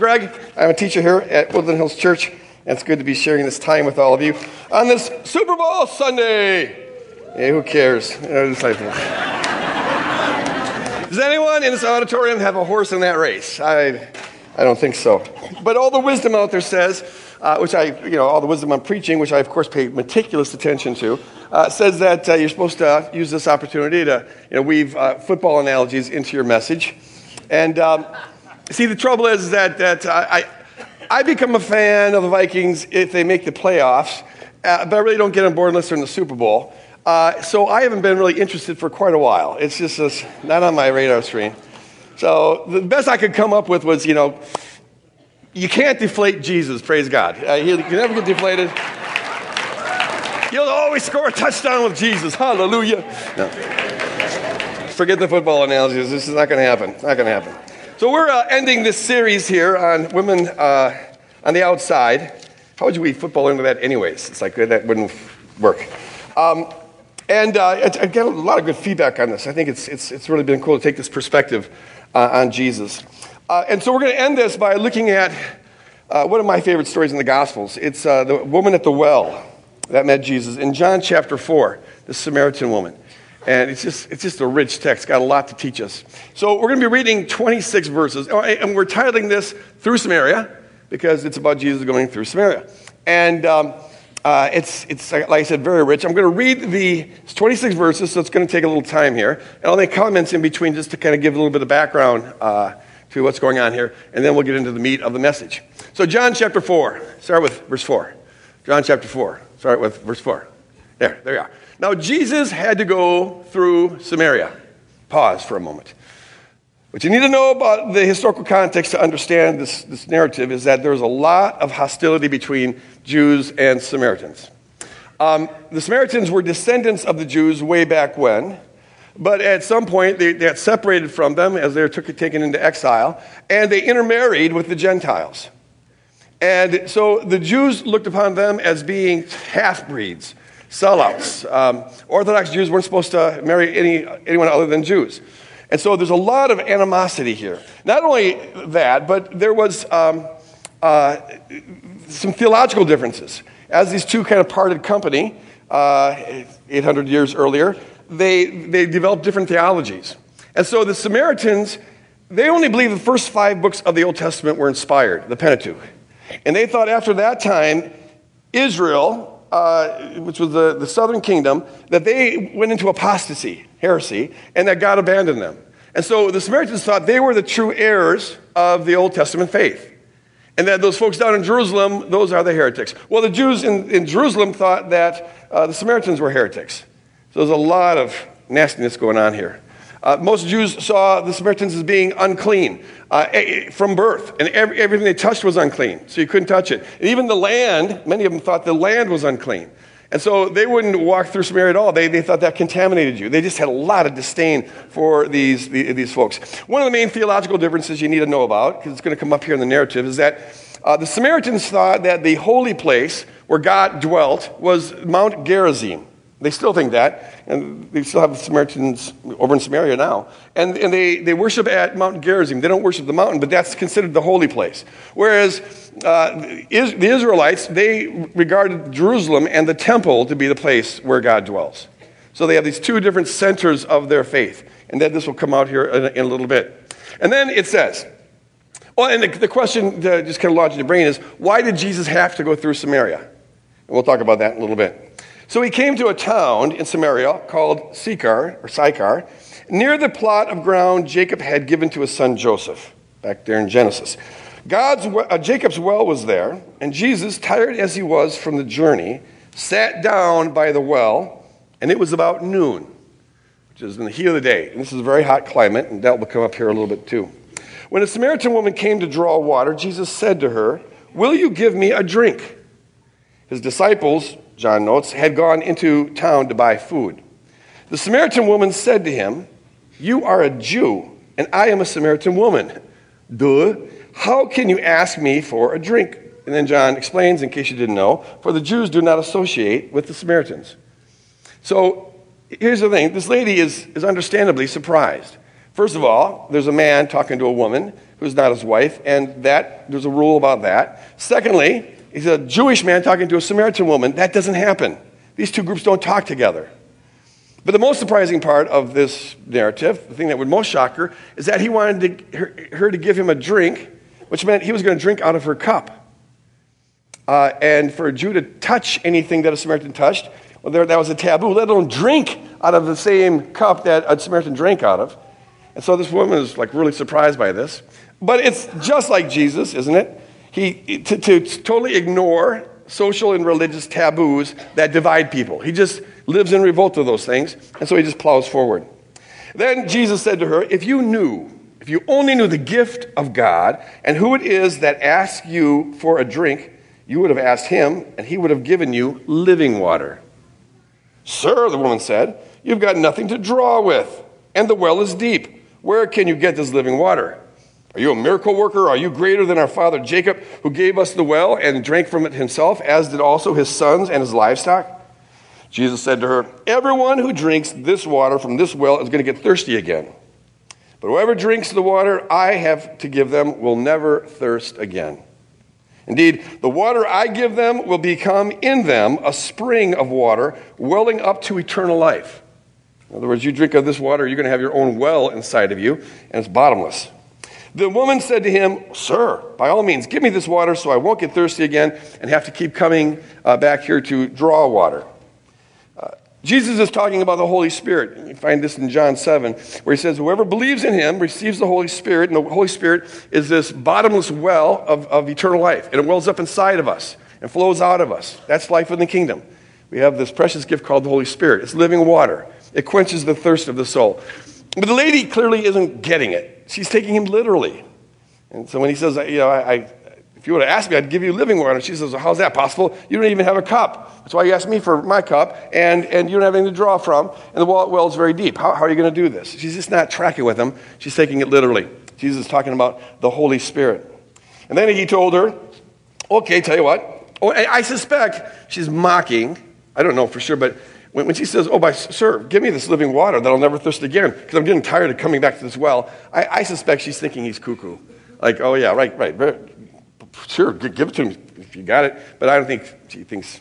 Greg. I'm a teacher here at Woodland Hills Church, and it's good to be sharing this time with all of you on this Super Bowl Sunday. Yeah, who cares? Does anyone in this auditorium have a horse in that race? I, I don't think so. But all the wisdom out there says, uh, which I, you know, all the wisdom I'm preaching, which I, of course, pay meticulous attention to, uh, says that uh, you're supposed to use this opportunity to, you know, weave uh, football analogies into your message. And um, see, the trouble is that, that I, I become a fan of the Vikings if they make the playoffs, uh, but I really don't get on board unless they're in the Super Bowl. Uh, so I haven't been really interested for quite a while. It's just it's not on my radar screen. So the best I could come up with was, you know, you can't deflate Jesus, praise God. Uh, you can never get deflated. You'll always score a touchdown with Jesus. Hallelujah. No. Forget the football analogies. This is not going to happen. Not going to happen. So we're uh, ending this series here on women uh, on the outside. How would you football into that, anyways? It's like that wouldn't work. Um, and uh, I get a lot of good feedback on this. I think it's, it's, it's really been cool to take this perspective uh, on Jesus. Uh, and so we're going to end this by looking at uh, one of my favorite stories in the Gospels. It's uh, the woman at the well that met Jesus in John chapter 4, the Samaritan woman. And it's just, it's just a rich text, got a lot to teach us. So we're going to be reading 26 verses, and we're titling this Through Samaria because it's about Jesus going through Samaria. And um, uh, it's, it's, like I said, very rich. I'm going to read the 26 verses, so it's going to take a little time here. And I'll make comments in between just to kind of give a little bit of background uh, to what's going on here. And then we'll get into the meat of the message. So, John chapter 4, start with verse 4. John chapter 4, start with verse 4. There, there you are. Now, Jesus had to go through Samaria. Pause for a moment. What you need to know about the historical context to understand this, this narrative is that there's a lot of hostility between Jews and Samaritans. Um, the Samaritans were descendants of the Jews way back when, but at some point they, they got separated from them as they were took, taken into exile, and they intermarried with the Gentiles. And so the Jews looked upon them as being half breeds, sellouts. Um, Orthodox Jews weren't supposed to marry any, anyone other than Jews. And so there's a lot of animosity here. Not only that, but there was um, uh, some theological differences. As these two kind of parted company uh, 800 years earlier, they, they developed different theologies. And so the Samaritans, they only believed the first five books of the Old Testament were inspired, the Pentateuch. And they thought after that time, Israel, uh, which was the, the southern kingdom, that they went into apostasy, heresy, and that God abandoned them. And so the Samaritans thought they were the true heirs of the Old Testament faith. And that those folks down in Jerusalem, those are the heretics. Well, the Jews in, in Jerusalem thought that uh, the Samaritans were heretics. So there's a lot of nastiness going on here. Uh, most Jews saw the Samaritans as being unclean uh, from birth, and every, everything they touched was unclean, so you couldn't touch it. And even the land, many of them thought the land was unclean. And so they wouldn't walk through Samaria at all. They, they thought that contaminated you. They just had a lot of disdain for these, these folks. One of the main theological differences you need to know about, because it's going to come up here in the narrative, is that uh, the Samaritans thought that the holy place where God dwelt was Mount Gerizim. They still think that, and they still have Samaritans over in Samaria now. And, and they, they worship at Mount Gerizim. They don't worship the mountain, but that's considered the holy place. Whereas uh, the Israelites, they regarded Jerusalem and the temple to be the place where God dwells. So they have these two different centers of their faith. And then this will come out here in a, in a little bit. And then it says, well, and the, the question that just kind of lodged in your brain is, why did Jesus have to go through Samaria? And we'll talk about that in a little bit. So he came to a town in Samaria called Sychar, or Sychar, near the plot of ground Jacob had given to his son Joseph, back there in Genesis. God's, uh, Jacob's well was there, and Jesus, tired as he was from the journey, sat down by the well, and it was about noon, which is in the heat of the day. And this is a very hot climate, and that will come up here a little bit too. When a Samaritan woman came to draw water, Jesus said to her, Will you give me a drink? His disciples John notes, had gone into town to buy food. The Samaritan woman said to him, You are a Jew, and I am a Samaritan woman. Duh. How can you ask me for a drink? And then John explains, in case you didn't know, for the Jews do not associate with the Samaritans. So here's the thing this lady is, is understandably surprised First of all, there's a man talking to a woman who's not his wife, and that there's a rule about that. Secondly, he's a Jewish man talking to a Samaritan woman. That doesn't happen. These two groups don't talk together. But the most surprising part of this narrative, the thing that would most shock her, is that he wanted to, her, her, to give him a drink, which meant he was going to drink out of her cup. Uh, and for a Jew to touch anything that a Samaritan touched, well, there, that was a taboo, let alone drink out of the same cup that a Samaritan drank out of. And so this woman is like really surprised by this. But it's just like Jesus, isn't it? He, to, to totally ignore social and religious taboos that divide people. He just lives in revolt of those things, and so he just plows forward. Then Jesus said to her, If you knew, if you only knew the gift of God and who it is that asks you for a drink, you would have asked him, and he would have given you living water. Sir, the woman said, You've got nothing to draw with, and the well is deep. Where can you get this living water? Are you a miracle worker? Are you greater than our father Jacob, who gave us the well and drank from it himself, as did also his sons and his livestock? Jesus said to her, Everyone who drinks this water from this well is going to get thirsty again. But whoever drinks the water I have to give them will never thirst again. Indeed, the water I give them will become in them a spring of water welling up to eternal life. In other words, you drink of this water, you're going to have your own well inside of you, and it's bottomless. The woman said to him, Sir, by all means, give me this water so I won't get thirsty again and have to keep coming uh, back here to draw water. Uh, Jesus is talking about the Holy Spirit. You find this in John 7, where he says, Whoever believes in him receives the Holy Spirit, and the Holy Spirit is this bottomless well of, of eternal life, and it wells up inside of us and flows out of us. That's life in the kingdom. We have this precious gift called the Holy Spirit. It's living water. It quenches the thirst of the soul. But the lady clearly isn't getting it. She's taking him literally. And so when he says, you know, I, I if you would have asked me, I'd give you living water. And She says, well, how's that possible? You don't even have a cup. That's why you asked me for my cup, and, and you don't have anything to draw from, and the well, well is very deep. How, how are you going to do this? She's just not tracking with him. She's taking it literally. Jesus is talking about the Holy Spirit. And then he told her, okay, tell you what. Oh, I suspect she's mocking. I don't know for sure, but when, when she says, Oh, by, sir, give me this living water that I'll never thirst again, because I'm getting tired of coming back to this well, I, I suspect she's thinking he's cuckoo. Like, oh, yeah, right, right. Sure, give it to him if you got it. But I don't think she thinks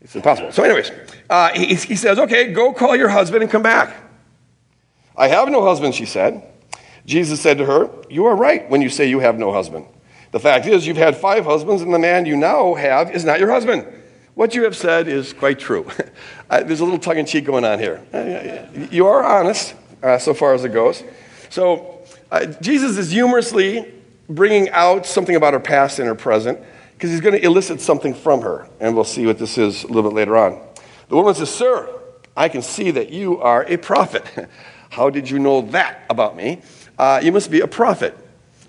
it's impossible. So, anyways, uh, he, he says, Okay, go call your husband and come back. I have no husband, she said. Jesus said to her, You are right when you say you have no husband. The fact is, you've had five husbands, and the man you now have is not your husband. What you have said is quite true. There's a little tongue in cheek going on here. Uh, you are honest, uh, so far as it goes. So, uh, Jesus is humorously bringing out something about her past and her present because he's going to elicit something from her. And we'll see what this is a little bit later on. The woman says, Sir, I can see that you are a prophet. How did you know that about me? Uh, you must be a prophet.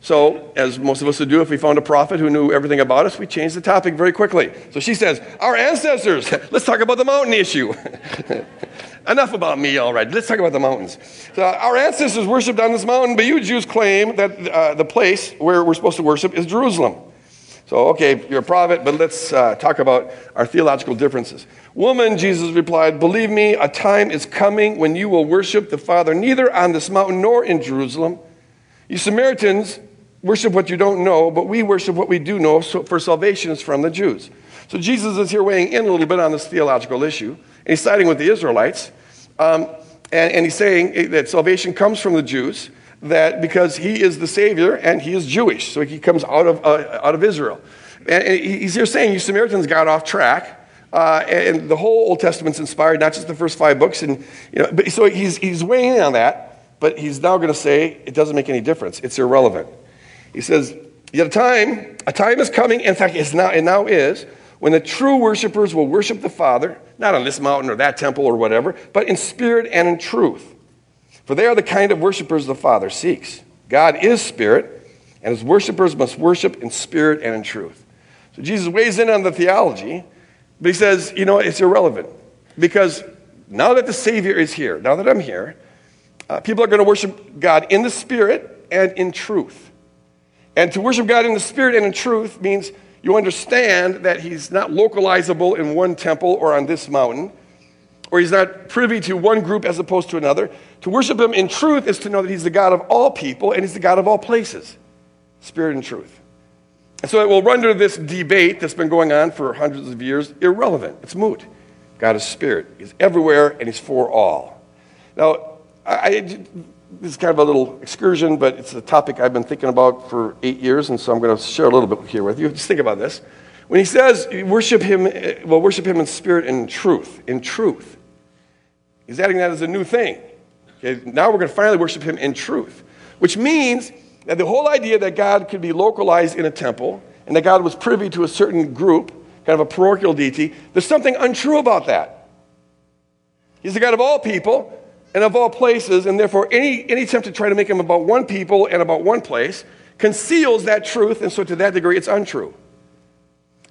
So, as most of us would do if we found a prophet who knew everything about us, we change the topic very quickly. So she says, Our ancestors, let's talk about the mountain issue. Enough about me all right. Let's talk about the mountains. So, our ancestors worshiped on this mountain, but you Jews claim that uh, the place where we're supposed to worship is Jerusalem. So, okay, you're a prophet, but let's uh, talk about our theological differences. Woman, Jesus replied, Believe me, a time is coming when you will worship the Father neither on this mountain nor in Jerusalem. You Samaritans, worship what you don't know, but we worship what we do know, so for salvation is from the Jews. So Jesus is here weighing in a little bit on this theological issue, and he's siding with the Israelites. Um, and, and he's saying that salvation comes from the Jews, that because he is the Savior and he is Jewish, so he comes out of, uh, out of Israel. And, and he's here saying you Samaritans got off track. Uh, and the whole Old Testament's inspired, not just the first five books. And, you know, but, so he's, he's weighing in on that, but he's now going to say it doesn't make any difference. It's irrelevant. He says, Yet a time, a time is coming, in fact, it's now, it now is, when the true worshipers will worship the Father, not on this mountain or that temple or whatever, but in spirit and in truth. For they are the kind of worshipers the Father seeks. God is spirit, and his worshipers must worship in spirit and in truth. So Jesus weighs in on the theology, but he says, you know, it's irrelevant. Because now that the Savior is here, now that I'm here, uh, people are going to worship God in the spirit and in truth. And to worship God in the Spirit and in truth means you understand that He's not localizable in one temple or on this mountain, or he's not privy to one group as opposed to another. To worship him in truth is to know that he's the God of all people and he's the God of all places. Spirit and truth. And so it will render this debate that's been going on for hundreds of years irrelevant. It's moot. God is spirit. He's everywhere and he's for all. Now, I, this is kind of a little excursion, but it's a topic I've been thinking about for eight years, and so I'm going to share a little bit here with you. Just think about this. When he says worship him, well, worship him in spirit and in truth, in truth, he's adding that as a new thing. Okay, now we're going to finally worship him in truth, which means that the whole idea that God could be localized in a temple and that God was privy to a certain group, kind of a parochial deity, there's something untrue about that. He's the God of all people, and of all places, and therefore any, any attempt to try to make him about one people and about one place conceals that truth, and so to that degree it's untrue.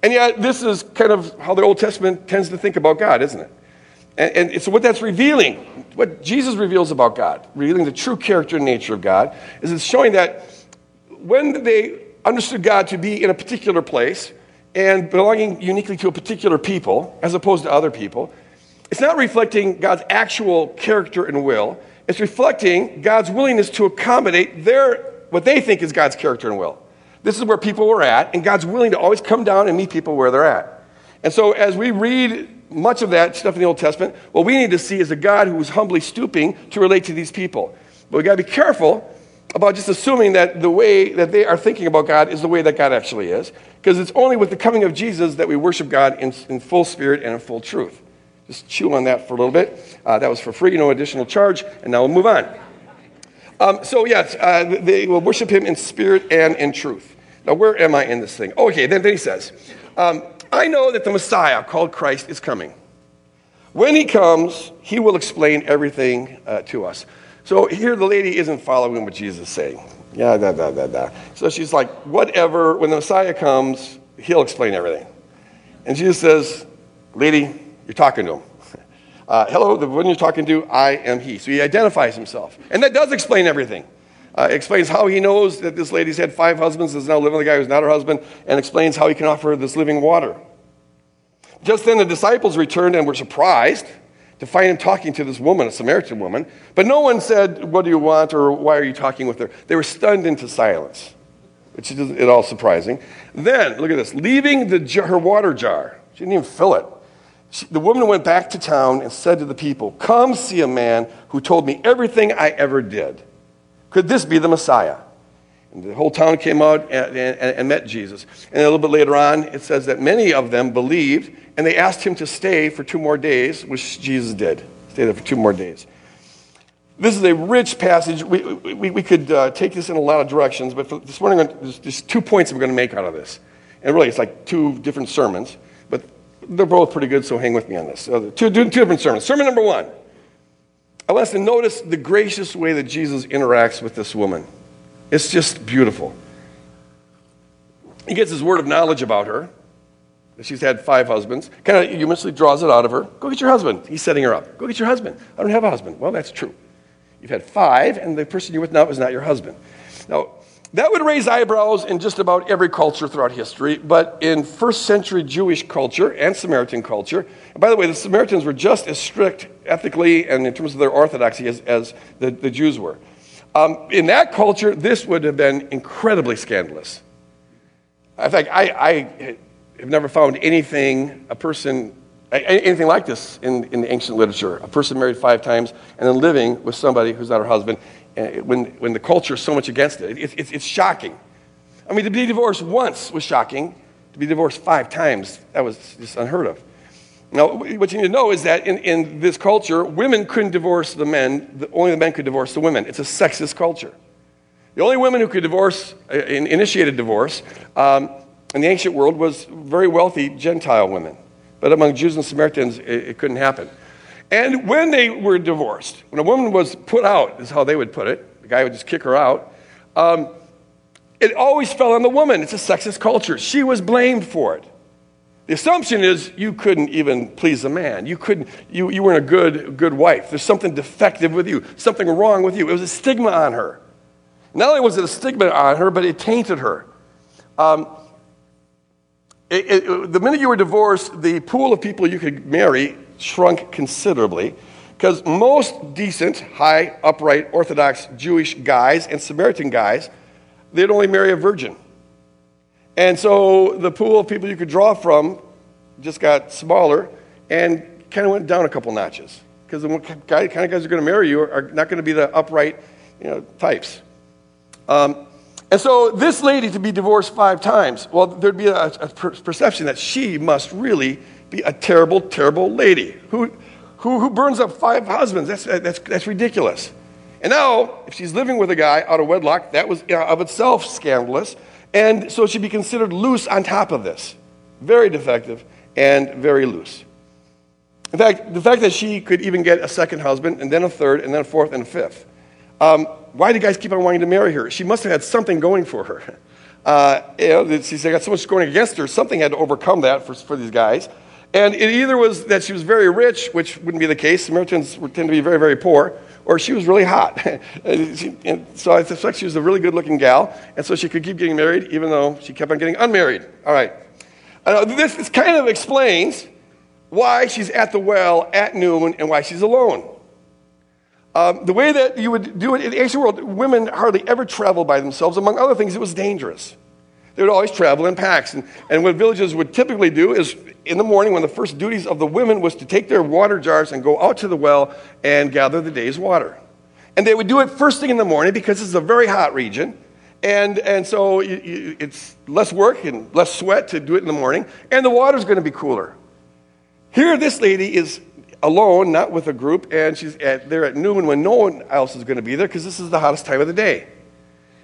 And yet, this is kind of how the Old Testament tends to think about God, isn't it? And, and it's what that's revealing, what Jesus reveals about God, revealing the true character and nature of God, is it's showing that when they understood God to be in a particular place and belonging uniquely to a particular people, as opposed to other people, it's not reflecting God's actual character and will. It's reflecting God's willingness to accommodate their, what they think is God's character and will. This is where people were at, and God's willing to always come down and meet people where they're at. And so, as we read much of that stuff in the Old Testament, what we need to see is a God who is humbly stooping to relate to these people. But we got to be careful about just assuming that the way that they are thinking about God is the way that God actually is, because it's only with the coming of Jesus that we worship God in, in full spirit and in full truth. Just chew on that for a little bit. Uh, that was for free, no additional charge, and now we'll move on. Um, so, yes, uh, they will worship him in spirit and in truth. Now, where am I in this thing? Okay, then, then he says, um, I know that the Messiah, called Christ, is coming. When he comes, he will explain everything uh, to us. So here the lady isn't following what Jesus is saying. Yeah, da, da, da, da. So she's like, whatever, when the Messiah comes, he'll explain everything. And Jesus says, Lady, you're talking to him. Uh, hello, the one you're talking to, I am he. So he identifies himself. And that does explain everything. Uh, explains how he knows that this lady's had five husbands, is now living with a guy who's not her husband, and explains how he can offer this living water. Just then the disciples returned and were surprised to find him talking to this woman, a Samaritan woman. But no one said, What do you want or why are you talking with her? They were stunned into silence, which is at all surprising. Then, look at this leaving the her water jar, she didn't even fill it. The woman went back to town and said to the people, Come see a man who told me everything I ever did. Could this be the Messiah? And the whole town came out and, and, and, met Jesus. And a little bit later on, it says that many of them believed, and they asked him to stay for two more days, which Jesus did. Stay there for two more days. This is a rich passage. We, we, we could uh, take this in a lot of directions, but this morning, there's just two points we're going to make out of this. And really, it's like two different sermons, they're both pretty good, so hang with me on this. Uh, two, two different sermons. Sermon number one I want us to notice the gracious way that Jesus interacts with this woman. It's just beautiful. He gets his word of knowledge about her. She's had five husbands. Kind of humorously draws it out of her. Go get your husband. He's setting her up. Go get your husband. I don't have a husband. Well, that's true. You've had five, and the person you're with now is not your husband. Now, that would raise eyebrows in just about every culture throughout history, but in first century Jewish culture and Samaritan culture, and by the way, the Samaritans were just as strict ethically and in terms of their orthodoxy as, as the, the Jews were. Um, in that culture, this would have been incredibly scandalous. In fact, I, I have never found anything, a person, anything like this in, in the ancient literature. A person married five times and then living with somebody who's not her husband when, when the culture is so much against it. it, it it's shocking. I mean, to be divorced once was shocking. To be divorced five times, that was just unheard of. Now, what you need to know is that in, in this culture, women couldn't divorce the men, the, only the men could divorce the women. It's a sexist culture. The only women who could divorce, uh, initiate a divorce um, in the ancient world was very wealthy Gentile women. But among Jews and Samaritans, it, it couldn't happen. And when they were divorced, when a woman was put out, is how they would put it, the guy would just kick her out, um, it always fell on the woman. It's a sexist culture. She was blamed for it. The assumption is you couldn't even please a man. You, couldn't, you, you weren't a good, good wife. There's something defective with you, something wrong with you. It was a stigma on her. Not only was it a stigma on her, but it tainted her. Um, it, it, the minute you were divorced, the pool of people you could marry shrunk considerably because most decent, high, upright, Orthodox Jewish guys and Samaritan guys, they'd only marry a virgin. And so the pool of people you could draw from just got smaller and kind of went down a couple notches because the kind of guys who are going to marry you are not going to be the upright you know, types. Um, and so this lady to be divorced five times, well, there'd be a, a perception that she must really be a terrible, terrible lady who, who, who burns up five husbands. That's, that's, that's ridiculous. And now, if she's living with a guy out of wedlock, that was of itself scandalous. And so she'd be considered loose on top of this. Very defective and very loose. In fact, the fact that she could even get a second husband, and then a third, and then a fourth, and a fifth. Um, why do guys keep on wanting to marry her? She must have had something going for her. Uh, you know, she's got so much going against her. Something had to overcome that for, for these guys. And it either was that she was very rich, which wouldn't be the case. Samaritans tend to be very, very poor, or she was really hot. and so I suspect she was a really good looking gal, and so she could keep getting married even though she kept on getting unmarried. All right. Uh, this, this kind of explains why she's at the well at noon and why she's alone. Um, the way that you would do it in the ancient world, women hardly ever traveled by themselves. Among other things, it was dangerous. They would always travel in packs. And, and what villages would typically do is in the morning, when the first duties of the women was to take their water jars and go out to the well and gather the day's water. And they would do it first thing in the morning because it's a very hot region. And, and so you, you, it's less work and less sweat to do it in the morning. And the water's going to be cooler. Here, this lady is alone, not with a group, and she's at, there at noon when no one else is going to be there because this is the hottest time of the day.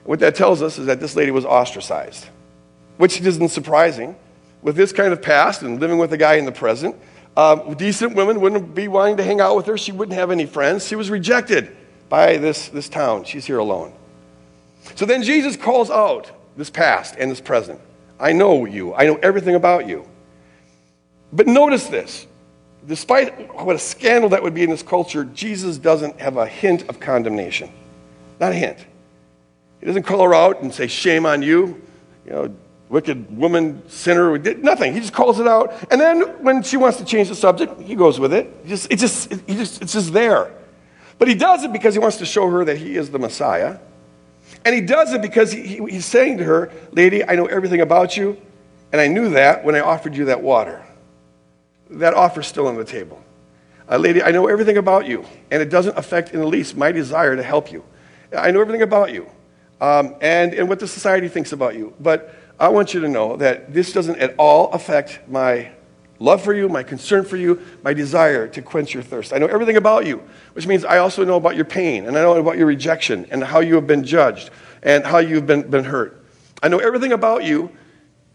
What that tells us is that this lady was ostracized, which isn't surprising. With this kind of past and living with a guy in the present, um, decent women wouldn't be wanting to hang out with her. She wouldn't have any friends. She was rejected by this, this town. She's here alone. So then Jesus calls out this past and this present. I know you. I know everything about you. But notice this despite what a scandal that would be in this culture, Jesus doesn't have a hint of condemnation. Not a hint. He doesn't call her out and say, Shame on you, you know, wicked woman, sinner. Nothing. He just calls it out. And then when she wants to change the subject, he goes with it. He just, it just, just, it's just there. But he does it because he wants to show her that he is the Messiah. And he does it because he, he, he's saying to her, Lady, I know everything about you, and I knew that when I offered you that water that offer's still on the table. Uh, lady, I know everything about you, and it doesn't affect in the least my desire to help you. I know everything about you um, and, and what the society thinks about you. But I want you to know that this doesn't at all affect my love for you, my concern for you, my desire to quench your thirst. I know everything about you, which means I also know about your pain, and I know about your rejection, and how you have been judged, and how you've been, been hurt. I know everything about you,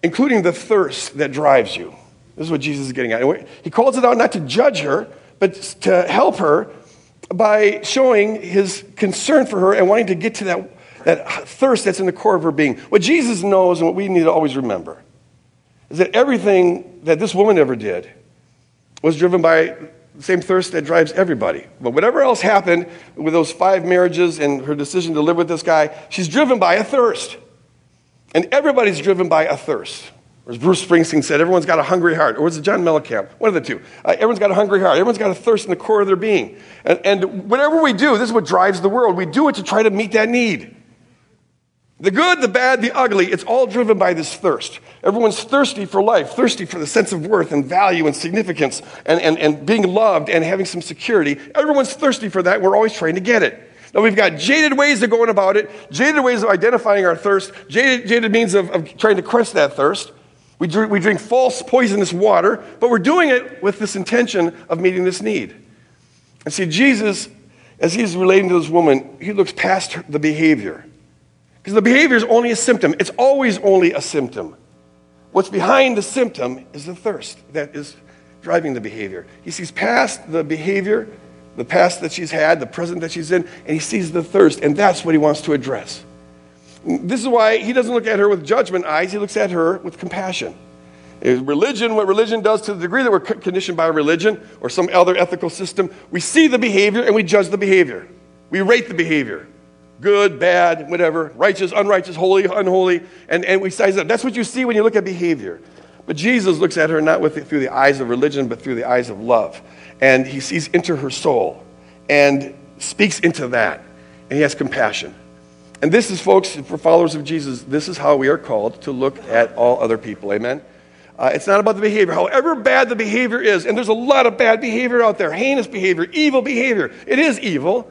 including the thirst that drives you. This is what Jesus is getting at. He calls it out not to judge her, but to help her by showing his concern for her and wanting to get to that, that thirst that's in the core of her being. What Jesus knows and what we need to always remember is that everything that this woman ever did was driven by the same thirst that drives everybody. But whatever else happened with those five marriages and her decision to live with this guy, she's driven by a thirst. And everybody's driven by a thirst. Or as Bruce Springsteen said, everyone's got a hungry heart. Or was it John Mellencamp? One of the two. Uh, everyone's got a hungry heart. Everyone's got a thirst in the core of their being. And, and whatever we do, this is what drives the world. We do it to try to meet that need. The good, the bad, the ugly, it's all driven by this thirst. Everyone's thirsty for life, thirsty for the sense of worth and value and significance and, and, and being loved and having some security. Everyone's thirsty for that. We're always trying to get it. Now, we've got jaded ways of going about it, jaded ways of identifying our thirst, jaded, jaded means of, of trying to quench that thirst. We drink, we drink false, poisonous water, but we're doing it with this intention of meeting this need. And see, Jesus, as he's relating to this woman, he looks past the behavior. Because the behavior is only a symptom, it's always only a symptom. What's behind the symptom is the thirst that is driving the behavior. He sees past the behavior, the past that she's had, the present that she's in, and he sees the thirst, and that's what he wants to address. This is why he doesn't look at her with judgment eyes, he looks at her with compassion. Religion, what religion does to the degree that we're conditioned by religion or some other ethical system, we see the behavior and we judge the behavior. We rate the behavior good, bad, whatever, righteous, unrighteous, holy, unholy, and, and we size up. That's what you see when you look at behavior. But Jesus looks at her not with the, through the eyes of religion, but through the eyes of love. And he sees into her soul and speaks into that. And he has compassion. And this is, folks, for followers of Jesus, this is how we are called to look at all other people. Amen? Uh, it's not about the behavior. However bad the behavior is, and there's a lot of bad behavior out there heinous behavior, evil behavior. It is evil.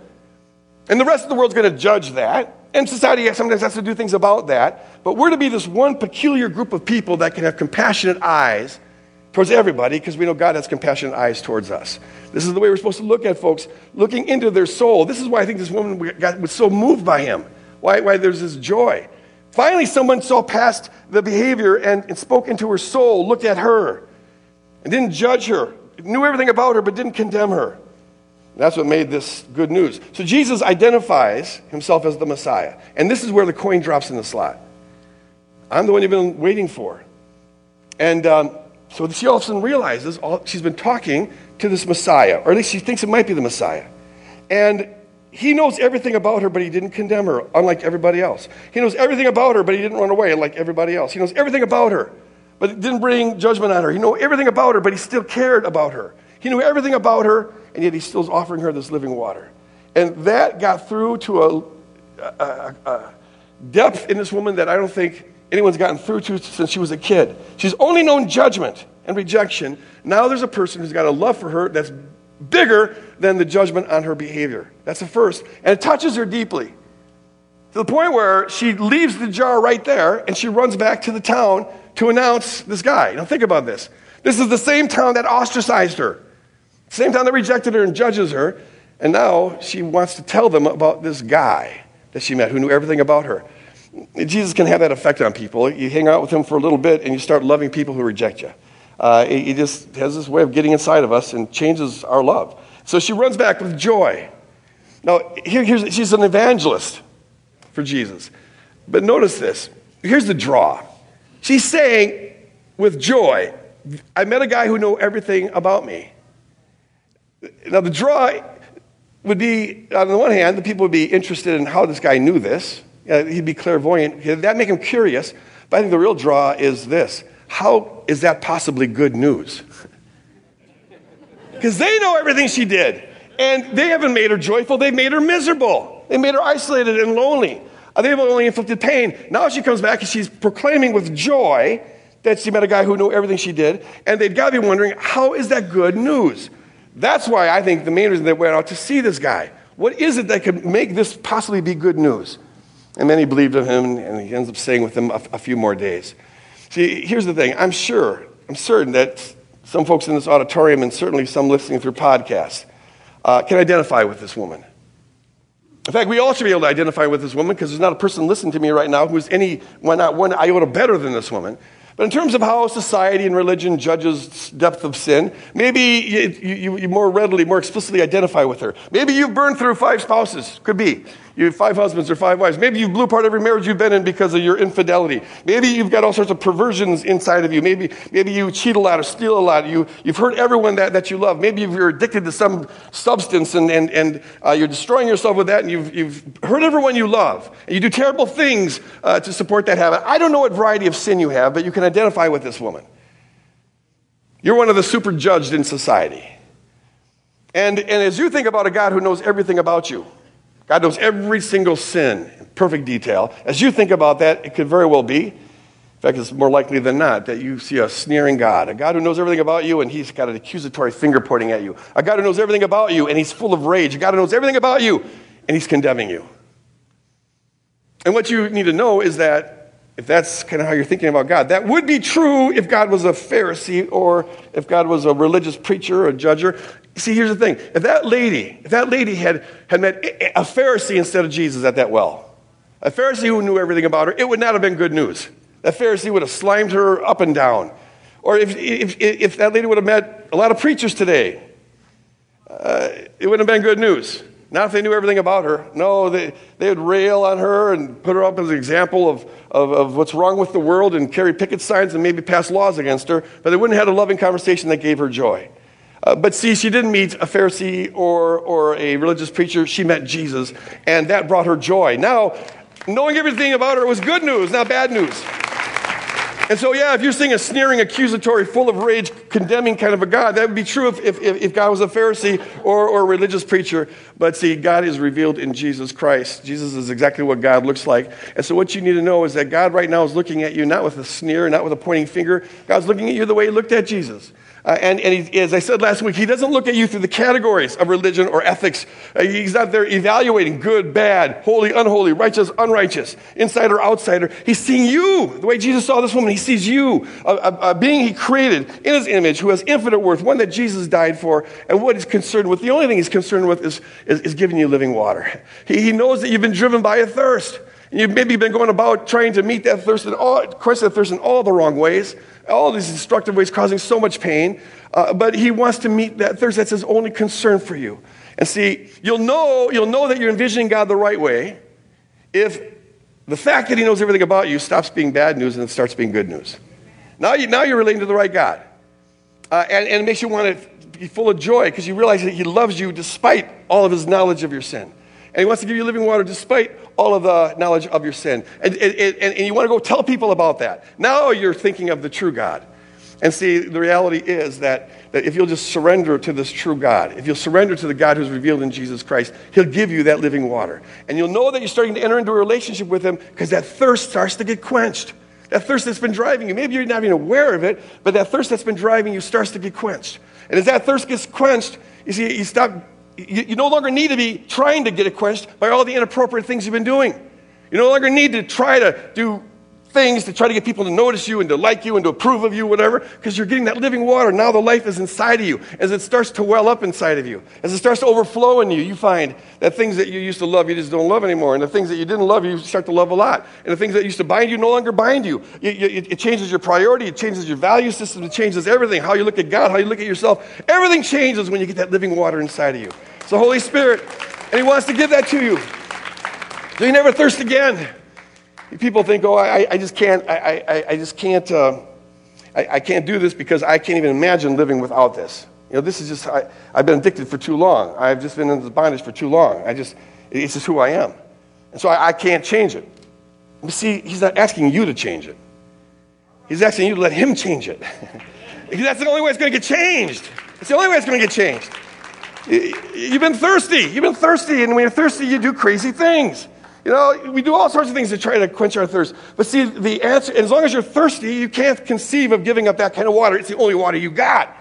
And the rest of the world's going to judge that. And society sometimes has to do things about that. But we're to be this one peculiar group of people that can have compassionate eyes towards everybody because we know God has compassionate eyes towards us. This is the way we're supposed to look at folks, looking into their soul. This is why I think this woman got, was so moved by him, why, why there's this joy. Finally, someone saw past the behavior and, and spoke into her soul, looked at her, and didn't judge her, knew everything about her, but didn't condemn her. That's what made this good news. So Jesus identifies himself as the Messiah. And this is where the coin drops in the slot. I'm the one you've been waiting for. And um, so she all of a sudden realizes all, she's been talking to this Messiah, or at least she thinks it might be the Messiah. And he knows everything about her, but he didn't condemn her, unlike everybody else. He knows everything about her, but he didn't run away like everybody else. He knows everything about her, but he didn't bring judgment on her. He knew everything about her, but he still cared about her. He knew everything about her, and yet he still is offering her this living water. And that got through to a, a, a depth in this woman that I don't think anyone's gotten through to since she was a kid. She's only known judgment and rejection. Now there's a person who's got a love for her that's bigger than the judgment on her behavior. That's the first. And it touches her deeply to the point where she leaves the jar right there and she runs back to the town to announce this guy. Now, think about this. This is the same town that ostracized her, same time they rejected her and judges her. And now she wants to tell them about this guy that she met who knew everything about her. Jesus can have that effect on people. You hang out with him for a little bit and you start loving people who reject you. Uh, he just has this way of getting inside of us and changes our love. So she runs back with joy. Now, here, here's, she's an evangelist for Jesus. But notice this. Here's the draw. She's saying with joy, I met a guy who knew everything about me. Now, the draw would be, on the one hand, the people would be interested in how this guy knew this. He'd be clairvoyant. That'd make him curious. But I think the real draw is this how is that possibly good news? Because they know everything she did. And they haven't made her joyful, they've made her miserable. They made her isolated and lonely. Uh, they've only inflicted pain. Now she comes back and she's proclaiming with joy that she met a guy who knew everything she did. And they've got to be wondering, how is that good news? That's why I think the main reason they went out to see this guy. What is it that could make this possibly be good news? And many believed in him, and he ends up staying with him a, a few more days. See, here's the thing I'm sure, I'm certain that some folks in this auditorium, and certainly some listening through podcasts, uh, can identify with this woman. In fact, we all should be able to identify with this woman because there's not a person listening to me right now who's any, why not one iota better than this woman. But in terms of how society and religion judges depth of sin, maybe you, you, you, more readily, more explicitly identify with her. Maybe you've burned through five spouses. Could be. You have five husbands or five wives. Maybe you've blew apart every marriage you've been in because of your infidelity. Maybe you've got all sorts of perversions inside of you. Maybe, maybe you cheat a lot or steal a lot. You, you've hurt everyone that, that you love. Maybe you're addicted to some substance and, and, and uh, you're destroying yourself with that and you've, you've hurt everyone you love. And you do terrible things uh, to support that habit. I don't know what variety of sin you have, but you can identify with this woman. You're one of the super judged in society. And, and as you think about a God who knows everything about you, God knows every single sin in perfect detail. As you think about that, it could very well be, in fact, it's more likely than not, that you see a sneering God, a God who knows everything about you and he's got an accusatory finger pointing at you, a God who knows everything about you and he's full of rage, a God who knows everything about you and he's condemning you. And what you need to know is that if that's kind of how you're thinking about God, that would be true if God was a Pharisee or if God was a religious preacher or a judger. See, here's the thing. If that lady, if that lady had, had met a Pharisee instead of Jesus at that well, a Pharisee who knew everything about her, it would not have been good news. That Pharisee would have slimed her up and down. Or if, if, if that lady would have met a lot of preachers today, uh, it wouldn't have been good news. Not if they knew everything about her. No, they, they would rail on her and put her up as an example of, of, of what's wrong with the world and carry picket signs and maybe pass laws against her, but they wouldn't have had a loving conversation that gave her joy. Uh, but see, she didn't meet a Pharisee or, or a religious preacher. She met Jesus, and that brought her joy. Now, knowing everything about her was good news, not bad news. And so, yeah, if you're seeing a sneering, accusatory, full of rage, condemning kind of a God, that would be true if, if, if God was a Pharisee or, or a religious preacher. But see, God is revealed in Jesus Christ. Jesus is exactly what God looks like. And so, what you need to know is that God right now is looking at you not with a sneer, not with a pointing finger. God's looking at you the way He looked at Jesus. Uh, and, and he, as I said last week, he doesn't look at you through the categories of religion or ethics. Uh, he's not there evaluating good, bad, holy, unholy, righteous, unrighteous, insider, outsider. He's seeing you the way Jesus saw this woman. He sees you, a, a, a being he created in his image who has infinite worth, one that Jesus died for, and what he's concerned with. The only thing he's concerned with is, is, is giving you living water. He, he knows that you've been driven by a thirst. And you've maybe been going about trying to meet that thirst, in all, quench that thirst in all the wrong ways all these destructive ways, causing so much pain. Uh, but he wants to meet that thirst. That's his only concern for you. And see, you'll know, you'll know that you're envisioning God the right way if the fact that he knows everything about you stops being bad news and starts being good news. Now, you, now you're relating to the right God. Uh, and, and it makes you want to be full of joy because you realize that he loves you despite all of his knowledge of your sin. And he wants to give you living water despite all of the knowledge of your sin. And, and, and, and you want to go tell people about that. Now you're thinking of the true God. And see, the reality is that, that if you'll just surrender to this true God, if you'll surrender to the God who's revealed in Jesus Christ, He'll give you that living water. And you'll know that you're starting to enter into a relationship with Him because that thirst starts to get quenched. That thirst that's been driving you, maybe you're not even aware of it, but that thirst that's been driving you starts to get quenched. And as that thirst gets quenched, you see, you stop you, you no longer need to be trying to get it quenched by all the inappropriate things you've been doing. You no longer need to try to do things to try to get people to notice you and to like you and to approve of you, whatever, because you're getting that living water. Now the life is inside of you. As it starts to well up inside of you, as it starts to overflow in you, you find that things that you used to love, you just don't love anymore. And the things that you didn't love, you start to love a lot. And the things that used to bind you no longer bind you. you, you it changes your priority, it changes your value system, it changes everything. How you look at God, how you look at yourself. Everything changes when you get that living water inside of you. It's the Holy Spirit, and He wants to give that to you. So you never thirst again. People think, oh, I, I just can't, I, I, I just can't, uh, I, I can't do this because I can't even imagine living without this. You know, this is just, I, I've been addicted for too long. I've just been in this bondage for too long. I just, it's just who I am. And so I, I can't change it. But see, he's not asking you to change it. He's asking you to let him change it. because that's the only way it's going to get changed. It's the only way it's going to get changed. You've been thirsty. You've been thirsty, and when you're thirsty, you do crazy things. You know, we do all sorts of things to try to quench our thirst. But see, the answer, as long as you're thirsty, you can't conceive of giving up that kind of water. It's the only water you got.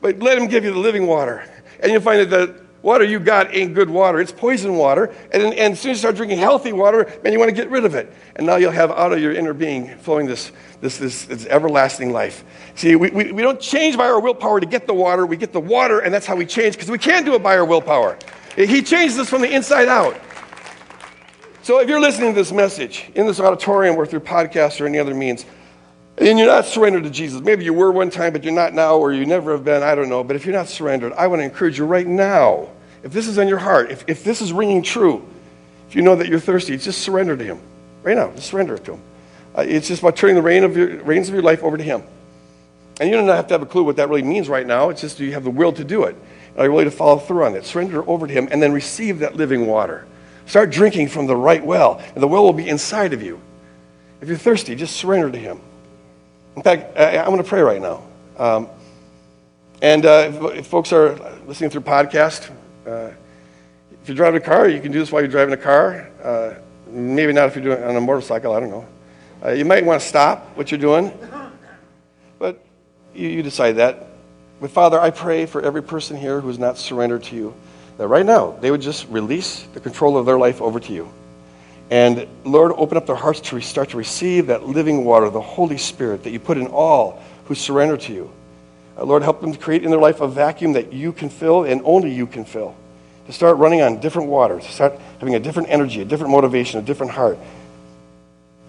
But let him give you the living water. And you'll find that the water you got ain't good water. It's poison water. And, and as soon as you start drinking healthy water, man, you want to get rid of it. And now you'll have out of your inner being flowing this, this, this, this everlasting life. See, we, we, we don't change by our willpower to get the water. We get the water, and that's how we change, because we can't do it by our willpower. He changes us from the inside out. So if you're listening to this message in this auditorium or through podcast or any other means, and you're not surrendered to Jesus, maybe you were one time, but you're not now, or you never have been, I don't know. But if you're not surrendered, I want to encourage you right now, if this is on your heart, if, if this is ringing true, if you know that you're thirsty, just surrender to Him. Right now, just surrender it to Him. Uh, it's just about turning the rein of your, reins of your life over to Him. And you don't have to have a clue what that really means right now. It's just do you have the will to do it. Are you willing to follow through on it? Surrender over to Him and then receive that living water. Start drinking from the right well, and the well will be inside of you. If you're thirsty, just surrender to Him. In fact, I, am going to pray right now. Um, and uh, if, if, folks are listening through podcast, uh, if you're driving a car, you can do this while you're driving a car. Uh, maybe not if you're doing it on a motorcycle, I don't know. Uh, you might want to stop what you're doing but you, you decide that. But Father, I pray for every person here who is not surrendered to you, that right now they would just release the control of their life over to you. And Lord, open up their hearts to start to receive that living water, the Holy Spirit that you put in all who surrender to you. Uh, Lord, help them to create in their life a vacuum that you can fill and only you can fill. To start running on different waters, to start having a different energy, a different motivation, a different heart.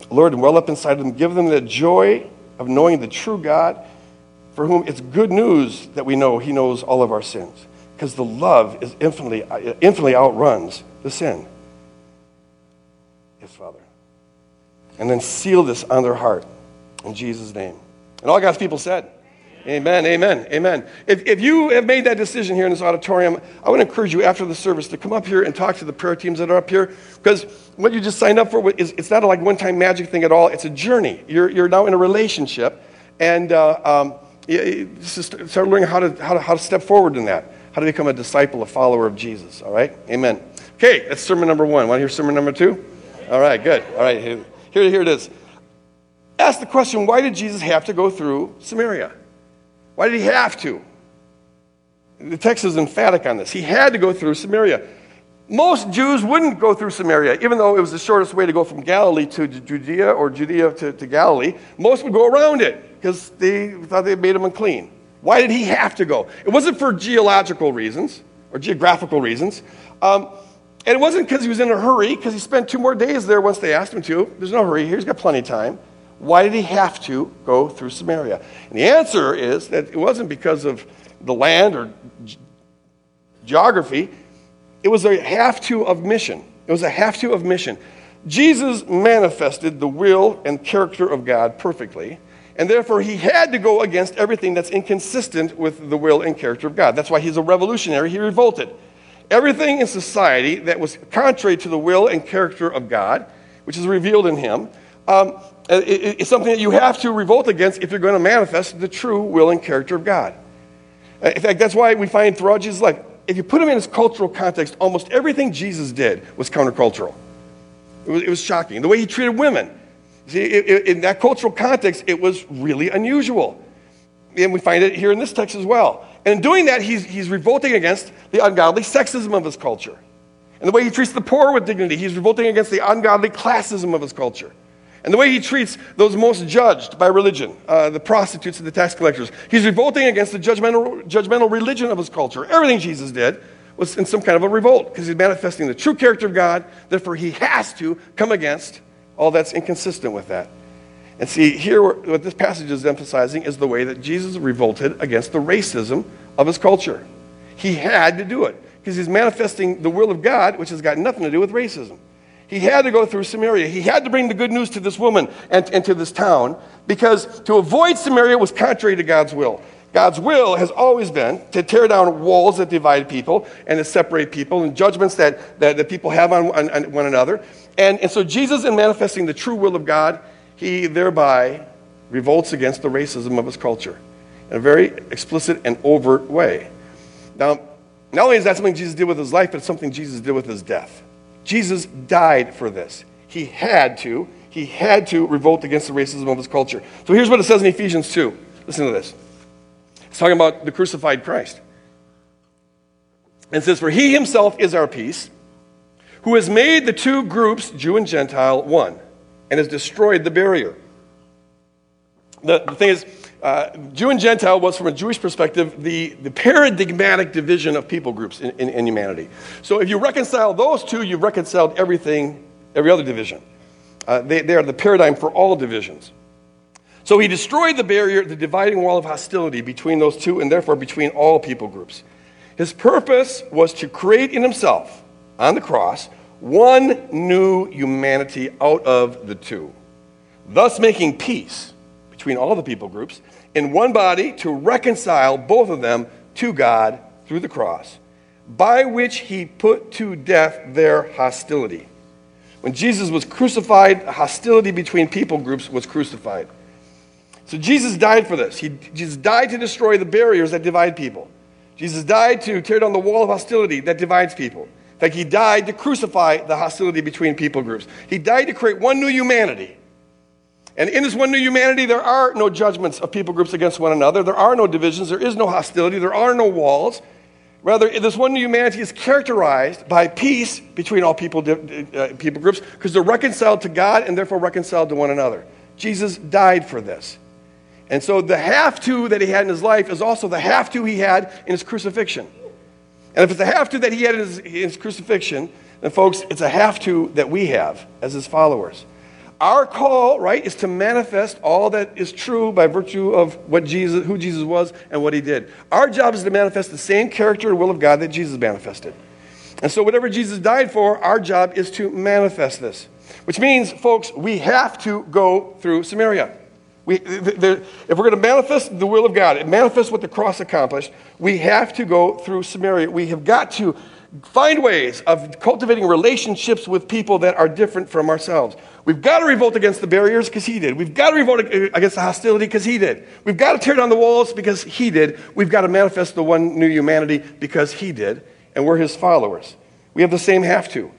Lord, well up inside of them, give them the joy of knowing the true God for whom it's good news that we know he knows all of our sins because the love is infinitely, infinitely outruns the sin. Yes, Father. And then seal this on their heart in Jesus' name. And all God's people said, Amen, amen, amen. If, if you have made that decision here in this auditorium, I to encourage you after the service to come up here and talk to the prayer teams that are up here because what you just signed up for is it's not a like one time magic thing at all. It's a journey. You're, you're now in a relationship and uh, um, start learning how to, how, to, how to step forward in that, how to become a disciple, a follower of Jesus. All right? Amen. Okay, that's sermon number one. Want to hear sermon number two? All right, good. All right, here, here it is. Ask the question why did Jesus have to go through Samaria? Why did he have to? The text is emphatic on this. He had to go through Samaria. Most Jews wouldn't go through Samaria, even though it was the shortest way to go from Galilee to Judea or Judea to, to Galilee. Most would go around it because they thought they made them unclean. Why did he have to go? It wasn't for geological reasons or geographical reasons. Um, and it wasn't because he was in a hurry, because he spent two more days there once they asked him to. There's no hurry. here, He's got plenty of time. Why did he have to go through Samaria? And the answer is that it wasn't because of the land or geography, it was a have to of mission. It was a have to of mission. Jesus manifested the will and character of God perfectly, and therefore he had to go against everything that's inconsistent with the will and character of God. That's why he's a revolutionary. He revolted. Everything in society that was contrary to the will and character of God, which is revealed in him, um, it's something that you have to revolt against if you're going to manifest the true will and character of God. Uh, in fact, that's why we find throughout Jesus' life, if you put him in his cultural context, almost everything Jesus did was countercultural. It was, it was shocking. The way he treated women, see, it, it, in that cultural context, it was really unusual. And we find it here in this text as well. And in doing that, he's, he's revolting against the ungodly sexism of his culture. And the way he treats the poor with dignity, he's revolting against the ungodly classism of his culture. And the way he treats those most judged by religion, uh, the prostitutes and the tax collectors, he's revolting against the judgmental, judgmental religion of his culture. Everything Jesus did was in some kind of a revolt because he's manifesting the true character of God. Therefore, he has to come against all that's inconsistent with that. And see, here, what this passage is emphasizing is the way that Jesus revolted against the racism of his culture. He had to do it because he's manifesting the will of God, which has got nothing to do with racism. He had to go through Samaria. He had to bring the good news to this woman and, and to this town because to avoid Samaria was contrary to God's will. God's will has always been to tear down walls that divide people and to separate people and judgments that, that, people have on, on, on one another. And, and so, Jesus, in manifesting the true will of God, he thereby revolts against the racism of his culture in a very explicit and overt way. Now, not only is that something Jesus did with his life, but it's something Jesus did with his death. Jesus died for this. He had to. He had to revolt against the racism of his culture. So here's what it says in Ephesians 2. Listen to this. It's talking about the crucified Christ. And says, For he himself is our peace, who has made the two groups, Jew and Gentile, one, and has destroyed the barrier. The, the thing is, uh, Jew and Gentile was, from a Jewish perspective, the, the paradigmatic division of people groups in, in, in, humanity. So if you reconcile those two, you've reconciled everything, every other division. Uh, they, they are the paradigm for all divisions. So he destroyed the barrier, the dividing wall of hostility between those two, and therefore between all people groups. His purpose was to create in himself, on the cross, one new humanity out of the two, thus making peace between all the people groups in one body to reconcile both of them to God through the cross, by which he put to death their hostility. When Jesus was crucified, hostility between people groups was crucified. So Jesus died for this. He Jesus died to destroy the barriers that divide people. Jesus died to tear down the wall of hostility that divides people. In fact, he died to crucify the hostility between people groups. He died to create one new humanity and in this one new humanity, there are no judgments of people groups against one another. There are no divisions. There is no hostility. There are no walls. Rather, this one new humanity is characterized by peace between all people, uh, people groups because they're reconciled to God and therefore reconciled to one another. Jesus died for this. And so the have to that he had in his life is also the have to he had in his crucifixion. And if it's a have to that he had in his, his crucifixion, then folks, it's a have to that we have as his followers. Our call, right, is to manifest all that is true by virtue of what Jesus, who Jesus was and what he did. Our job is to manifest the same character and will of God that Jesus manifested. And so, whatever Jesus died for, our job is to manifest this. Which means, folks, we have to go through Samaria. We, the, if we're going to manifest the will of God, manifest what the cross accomplished, we have to go through Samaria. We have got to find ways of cultivating relationships with people that are different from ourselves. We've got to revolt against the barriers because he did. We've got to revolt uh, against the hostility because he did. We've got to tear down the walls because he did. We've got to manifest the one new humanity because he did. And we're his followers. We have the same have to.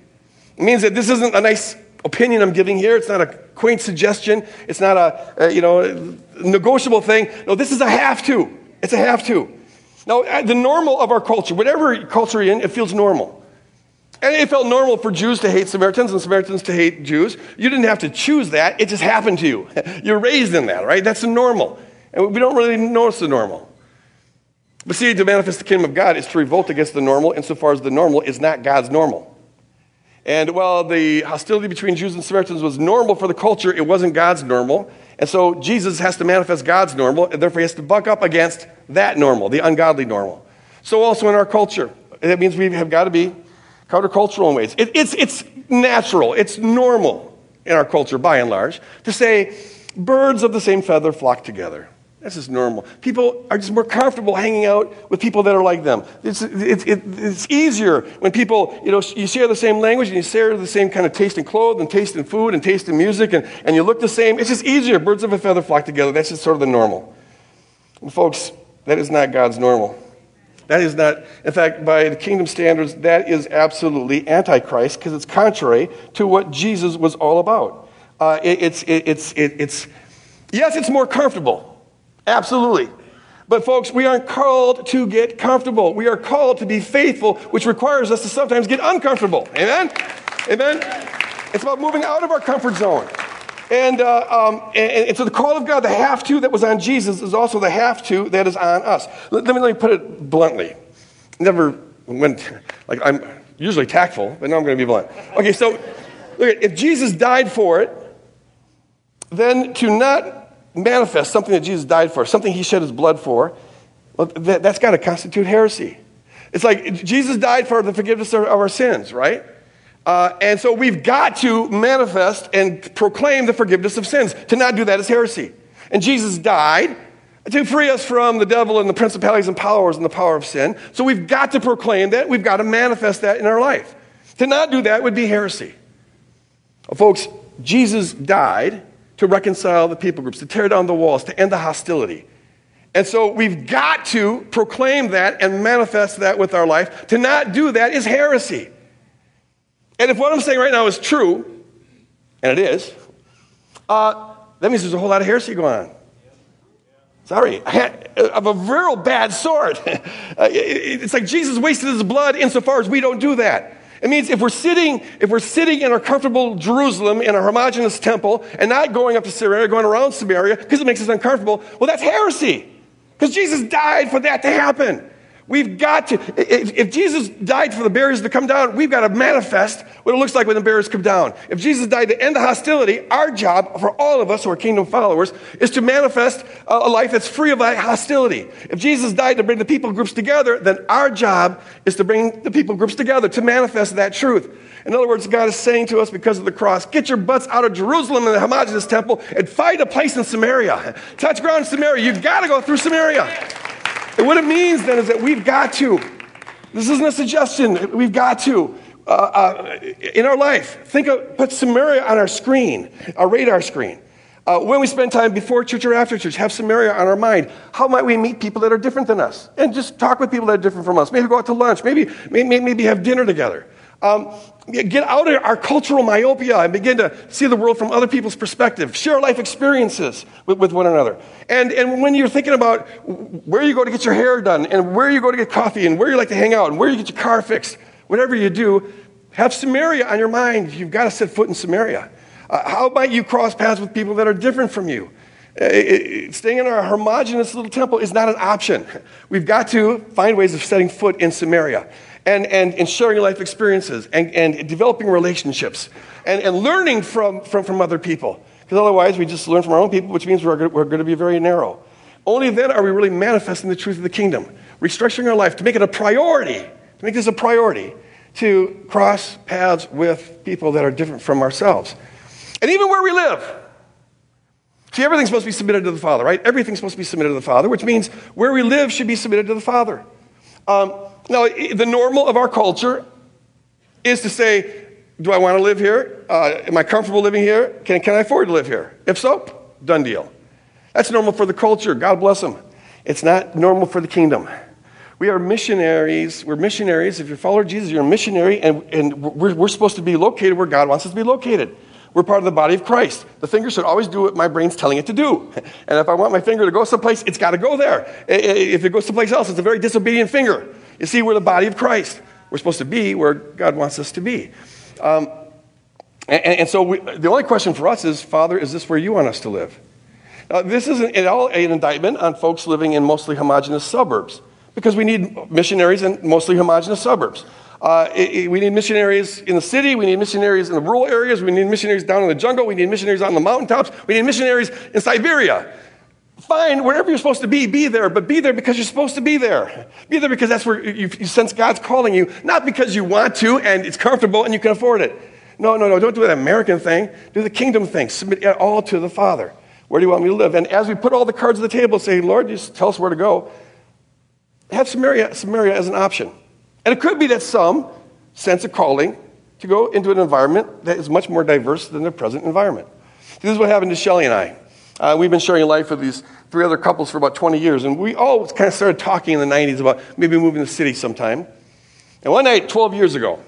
It means that this isn't a nice opinion I'm giving here. It's not a quaint suggestion. It's not a, a you know, negotiable thing. No, this is a have to. It's a have to. Now, the normal of our culture, whatever culture you're in, it feels normal. And it felt normal for Jews to hate Samaritans and Samaritans to hate Jews. You didn't have to choose that, it just happened to you. You're raised in that, right? That's the normal. And we don't really notice the normal. But see, to manifest the kingdom of God is to revolt against the normal insofar as the normal is not God's normal. And while the hostility between Jews and Samaritans was normal for the culture, it wasn't God's normal. And so Jesus has to manifest God's normal, and therefore he has to buck up against that normal, the ungodly normal. So also in our culture, that means we have got to be countercultural in ways. It, it's, it's natural, it's normal in our culture by and large to say birds of the same feather flock together. This is normal. People are just more comfortable hanging out with people that are like them. It's, it, it, it's easier when people, you know, you share the same language and you share the same kind of taste in clothes and taste in food and taste in music and, and you look the same. It's just easier. Birds of a feather flock together. That's just sort of the normal. And folks, that is not God's normal. That is not, in fact, by the kingdom standards, that is absolutely antichrist because it's contrary to what Jesus was all about. Uh, it, it's, it, it's, it's, yes, it's more comfortable. Absolutely. But, folks, we aren't called to get comfortable. We are called to be faithful, which requires us to sometimes get uncomfortable. Amen? Amen? It's about moving out of our comfort zone. And, uh, um, and, and, so the call of God, the have to that was on Jesus, is also the have to that is on us. Let, let, me, let me put it bluntly. Never went, like, I'm usually tactful, but now I'm going to be blunt. Okay, so look if Jesus died for it, then to not manifest something that Jesus died for, something he shed his blood for, well, that, has got to constitute heresy. It's like Jesus died for the forgiveness of our sins, right? Uh, and so we've got to manifest and proclaim the forgiveness of sins. To not do that is heresy. And Jesus died to free us from the devil and the principalities and powers and the power of sin. So we've got to proclaim that. We've got to manifest that in our life. To not do that would be heresy. Well, folks, Jesus died to reconcile the people groups, to tear down the walls, to end the hostility. And so we've got to proclaim that and manifest that with our life. To not do that is heresy. And if what I'm saying right now is true, and it is, uh, that means there's a whole lot of heresy going on. Sorry, of a real bad sort. it's like Jesus wasted his blood insofar as we don't do that. It means if we're sitting, if we're sitting in our comfortable Jerusalem in a homogenous temple and not going up to Samaria, going around Samaria because it makes us uncomfortable, well, that's heresy. Because Jesus died for that to happen. We've got to, if, if, Jesus died for the barriers to come down, we've got to manifest what it looks like when the barriers come down. If Jesus died to end the hostility, our job for all of us who are kingdom followers is to manifest a, life that's free of hostility. If Jesus died to bring the people groups together, then our job is to bring the people groups together, to manifest that truth. In other words, God is saying to us because of the cross, get your butts out of Jerusalem and the homogenous temple and find a place in Samaria. Touch ground in Samaria. You've got to go through Samaria. And what it means then is that we've got to, this isn't a suggestion, we've got to, uh, uh, in our life, think of, put Samaria on our screen, our radar screen. Uh, when we spend time before church or after church, have Samaria on our mind. How might we meet people that are different than us? And just talk with people that are different from us. Maybe go out to lunch. Maybe, maybe, maybe have dinner together. Um, get out of our cultural myopia and begin to see the world from other people's perspective. Share life experiences with, with one another. And, and when you're thinking about where you go to get your hair done, and where you go to get coffee, and where you like to hang out, and where you get your car fixed, whatever you do, have Samaria on your mind. You've got to set foot in Samaria. Uh, how might you cross paths with people that are different from you? Uh, it, staying in our homogenous little temple is not an option. We've got to find ways of setting foot in Samaria and, and, and sharing life experiences and, and developing relationships and, and learning from, from, from other people. Because otherwise, we just learn from our own people, which means we're, we're going to be very narrow. Only then are we really manifesting the truth of the kingdom, restructuring our life to make it a priority, to make this a priority, to cross paths with people that are different from ourselves. And even where we live, See, everything's supposed to be submitted to the Father, right? Everything's supposed to be submitted to the Father, which means where we live should be submitted to the Father. Um, now, the normal of our culture is to say, do I want to live here? Uh, am I comfortable living here? Can, can I afford to live here? If so, done deal. That's normal for the culture. God bless them. It's not normal for the kingdom. We are missionaries. We're missionaries. If follower of Jesus, you're a missionary, and, and we're, we're supposed to be located where God wants us to be located. We're part of the body of Christ. The finger should always do what my brain's telling it to do. And if I want my finger to go someplace, it's got to go there. If it goes someplace else, it's a very disobedient finger. You see, we're the body of Christ. We're supposed to be where God wants us to be. Um, and, and, so we, the only question for us is Father, is this where you want us to live? Now, this isn't at all an indictment on folks living in mostly homogenous suburbs, because we need missionaries in mostly homogenous suburbs. Uh, it, it, we need missionaries in the city. We need missionaries in the rural areas. We need missionaries down in the jungle. We need missionaries on the mountaintops. We need missionaries in Siberia. Fine, wherever you're supposed to be, be there, but be there because you're supposed to be there. Be there because that's where you, you sense God's calling you, not because you want to and it's comfortable and you can afford it. No, no, no, don't do that American thing. Do the kingdom thing. Submit it all to the Father. Where do you want me to live? And as we put all the cards on the table, say, Lord, just tell us where to go, have Samaria, Samaria as an option. And it could be that some sense a calling to go into an environment that is much more diverse than their present environment. This is what happened to Shelly and I. Uh, we've been sharing life with these three other couples for about 20 years, and we all kind of started talking in the 90s about maybe moving to the city sometime. And one night, 12 years ago,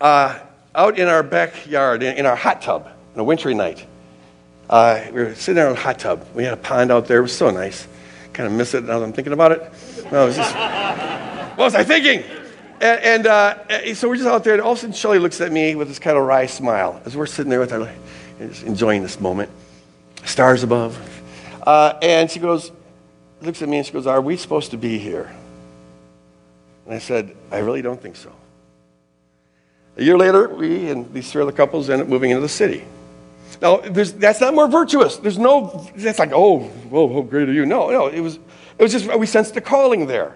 uh, out in our backyard, in, in, our hot tub, on a wintry night, uh, we were sitting there in a hot tub. We had a pond out there. It was so nice. Kind of miss it now that I'm thinking about it. No, it just, what was I thinking? And, and uh, so we're just out there, and all of a sudden, Shelly looks at me with this kind of wry smile as we're sitting there with our, just enjoying this moment. Stars above. Uh, and she goes, looks at me and she goes, Are we supposed to be here? And I said, I really don't think so. A year later, we and these three other couples ended up moving into the city. Now, that's not more virtuous. There's no, that's like, oh, whoa, how great are you? No, no, it was, it was just, we sensed the calling there.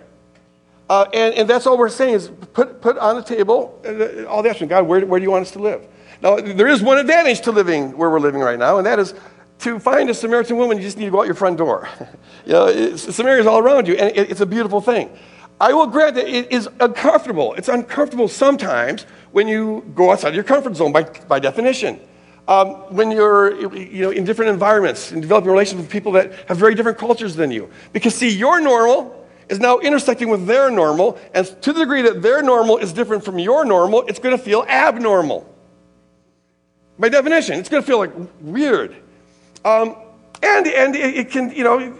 Uh, and, and that's all we're saying is put, put on the table uh, all the options. God, where, where do you want us to live? Now, there is one advantage to living where we're living right now, and that is to find a Samaritan woman, you just need to go out your front door. you know, Samaria is all around you, and it, it's a beautiful thing. I will grant that it is uncomfortable. It's uncomfortable sometimes when you go outside your comfort zone by, by definition. Um, when you're you know, in different environments and developing relationships with people that have very different cultures than you. Because, see, your normal is now intersecting with their normal, and to the degree that their normal is different from your normal, it's going to feel abnormal. By definition, it's going to feel like weird. Um, and and it, it, can, you know,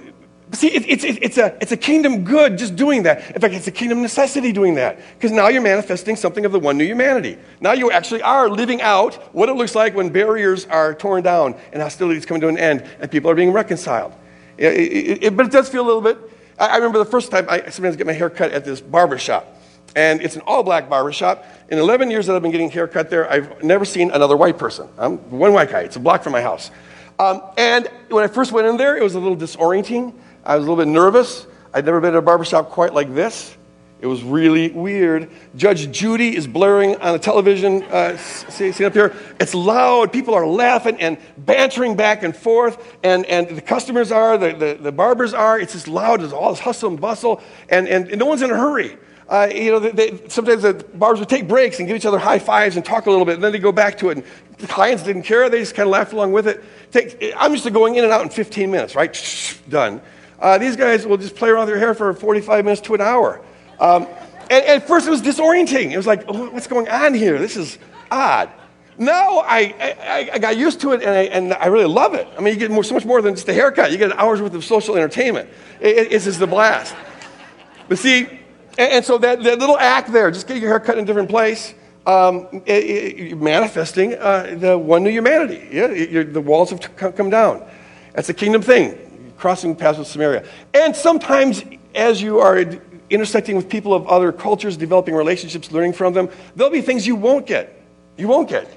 see, it, it's, it's, a, it's a kingdom good just doing that. In fact, it's a kingdom necessity doing that. Because now you're manifesting something of the one new humanity. Now you actually are living out what it looks like when barriers are torn down and hostilities come to an end and people are being reconciled. but it does feel a little bit I, I remember the first time I sometimes get my hair cut at this barber shop. And it's an all black barber shop. In 11 years that I've been getting hair cut there, I've never seen another white person. I'm one white guy. It's a block from my house. Um, and when I first went in there, it was a little disorienting. I was a little bit nervous. I'd never been in a barber shop quite like this. It was really weird. Judge Judy is blaring on the television. Uh, up here? It's loud. People are laughing and bantering back and forth. And, and the customers are, the, the, the barbers are. It's just loud. There's all this hustle and bustle. And, and, and no one's in a hurry. Uh, you know, they, they, sometimes the barbers would take breaks and give each other high fives and talk a little bit, and then they go back to it. And the clients didn't care; they just kind of laughed along with it. Take, I'm used to going in and out in 15 minutes, right? Done. Uh, these guys will just play around with their hair for 45 minutes to an hour. Um, and, and, at first it was disorienting. It was like, oh, what's going on here? This is odd. Now I, I, I got used to it and I, and I, really love it. I mean, you get more, so much more than just a haircut. You get an hour's worth of social entertainment. It, it's just the blast. But see, and, and, so that, that little act there, just get your hair cut in a different place, um, it, manifesting uh, the one new humanity. Yeah, the walls have come down. That's a kingdom thing, crossing paths with Samaria. And sometimes as you are intersecting with people of other cultures, developing relationships, learning from them, there'll be things you won't get. You won't get.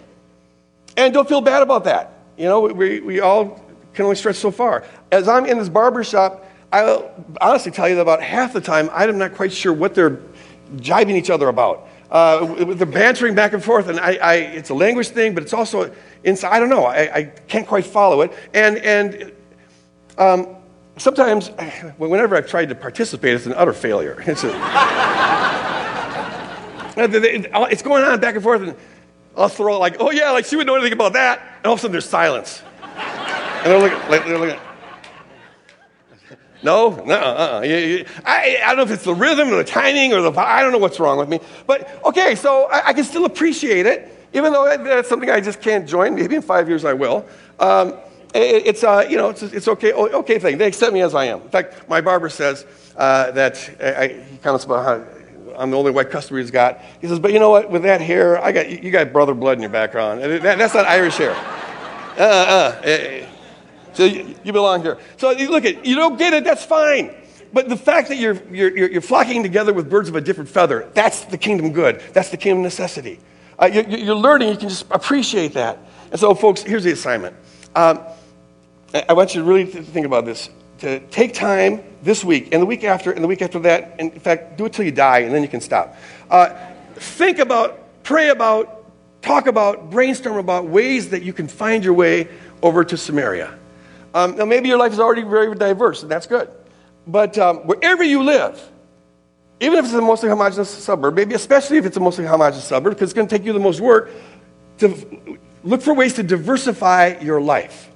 And don't feel bad about that. You know, we, we all can only stretch so far. As I'm in this barber shop, I'll honestly tell you that about half the time, I'm not quite sure what they're jibing each other about. Uh, they're bantering back and forth, and I, I, it's a language thing, but it's also inside. I don't know. I, I can't quite follow it. And, and um, sometimes, whenever I've tried to participate, it's an utter failure. It's, a, it's going on back and forth, and I'll throw like, oh yeah, like she wouldn't know anything about that, and all of a sudden there's silence. And they're looking, they're looking no, no, uh-uh. I, I don't know if it's the rhythm or the timing or the, I don't know what's wrong with me. But okay, so I, I can still appreciate it, even though that's something I just can't join. Maybe in five years I will. Um, it, it's, uh, you know, it's, it's okay, okay thing. They accept me as I am. In fact, my barber says uh, that, I, he comments about how I'm the only white customer he's got. He says, but you know what, with that hair, I got, you got brother blood in your background. That, that's not Irish hair. Uh, uh, uh so you, you belong here. So you look at, you don't get it, that's fine. But the fact that you're, you're, you're flocking together with birds of a different feather, that's the kingdom good. That's the kingdom necessity. Uh, you, you're learning, you can just appreciate that. And so, folks, here's the assignment. Um, I want you to really think about this. To take time this week, and the week after, and the week after that, and in fact, do it till you die, and then you can stop. Uh, think about, pray about, talk about, brainstorm about ways that you can find your way over to Samaria. Um, now, maybe your life is already very diverse, and that's good. But um, wherever you live, even if it's a mostly homogenous suburb, maybe especially if it's a mostly homogenous suburb, because it's going to take you the most work to look for ways to diversify your life.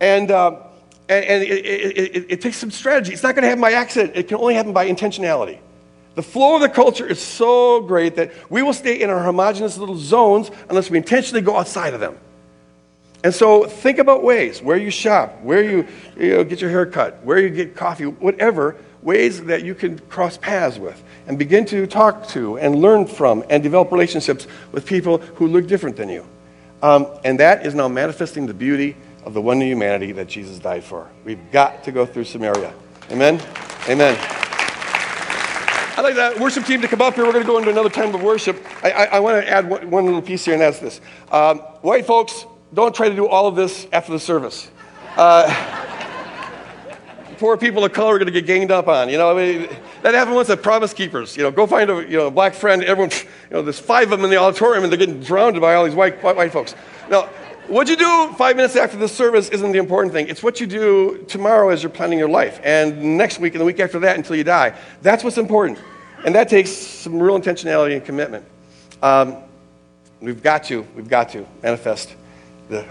And, uh, and, and it, it, it, it, takes some strategy. It's not going to happen by accident, it can only happen by intentionality. The flow of the culture is so great that we will stay in our homogenous little zones unless we intentionally go outside of them. And so think about ways where you shop, where you, you know, get your hair cut, where you get coffee, whatever, ways that you can cross paths with and begin to talk to and learn from and develop relationships with people who look different than you. Um, and that is now manifesting the beauty of the one humanity that Jesus died for. We've got to go through Samaria. Amen? Amen. I'd like that worship team to come up here. We're going to go into another time of worship. I, I, I want to add one, one, little piece here, and that's this. Um, white folks, don't try to do all of this after the service. Uh, poor people of color are going to get ganged up on. You know, I mean, that happened once at Promise Keepers. You know, go find a you know black friend. Everyone, you know, there's five of them in the auditorium, and they're getting drowned by all these white white, white folks. Now, what you do five minutes after the service isn't the important thing. It's what you do tomorrow as you're planning your life, and next week and the week after that until you die. That's what's important, and that takes some real intentionality and commitment. Um, we've got to, we've got to manifest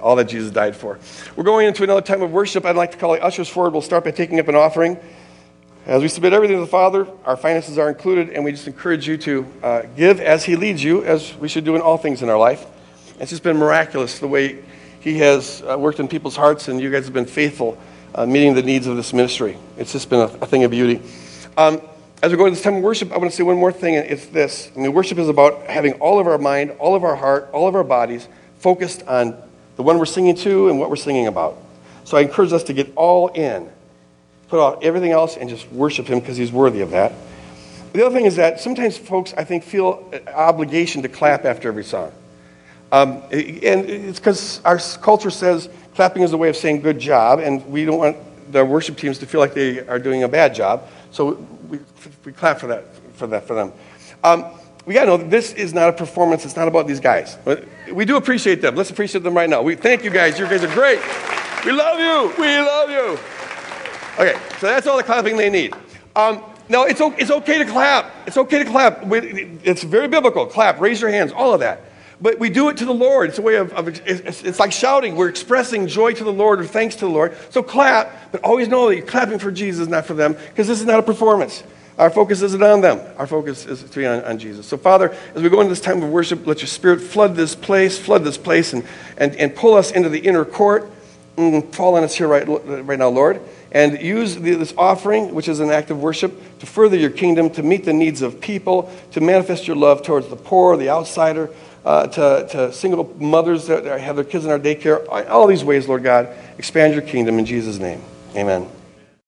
all that Jesus died for. We're going into another time of worship. I'd like to call the ushers forward. We'll start by taking up an offering. As we submit everything to the Father, our finances are included, and we just encourage you to uh, give as He leads you, as we should do in all things in our life. It's just been miraculous the way He has uh, worked in people's hearts, and you guys have been faithful uh, meeting the needs of this ministry. It's just been a, a thing of beauty. Um, as we go into this time of worship, I want to say one more thing, and it's this. I mean, worship is about having all of our mind, all of our heart, all of our bodies focused on the one we're singing to and what we're singing about. So I encourage us to get all in, put out everything else, and just worship Him because He's worthy of that. The other thing is that sometimes folks, I think, feel obligation to clap after every song. Um, and it's because our culture says clapping is a way of saying good job, and we don't want the worship teams to feel like they are doing a bad job. So we, we clap for that, for that for them. Um, we got to know this is not a performance. It's not about these guys. We do appreciate them. Let's appreciate them right now. We thank you guys. You guys are great. We love you. We love you. Okay, so that's all the clapping they need. Um, now, it's, it's okay to clap. It's okay to clap. It's very biblical. Clap, raise your hands, all of that. But we do it to the Lord. It's a way of, of it's, it's, like shouting. We're expressing joy to the Lord or thanks to the Lord. So clap, but always know that you're clapping for Jesus, not for them, because this is not a performance. Our focus isn't on them. Our focus is to be on, on, Jesus. So, Father, as we go into this time of worship, let your Spirit flood this place, flood this place, and, and, and pull us into the inner court. And fall on us here right, right now, Lord. And use the, this offering, which is an act of worship, to further your kingdom, to meet the needs of people, to manifest your love towards the poor, the outsider, uh, to, to single mothers that have their kids in our daycare. All these ways, Lord God, expand your kingdom in Jesus' name. Amen.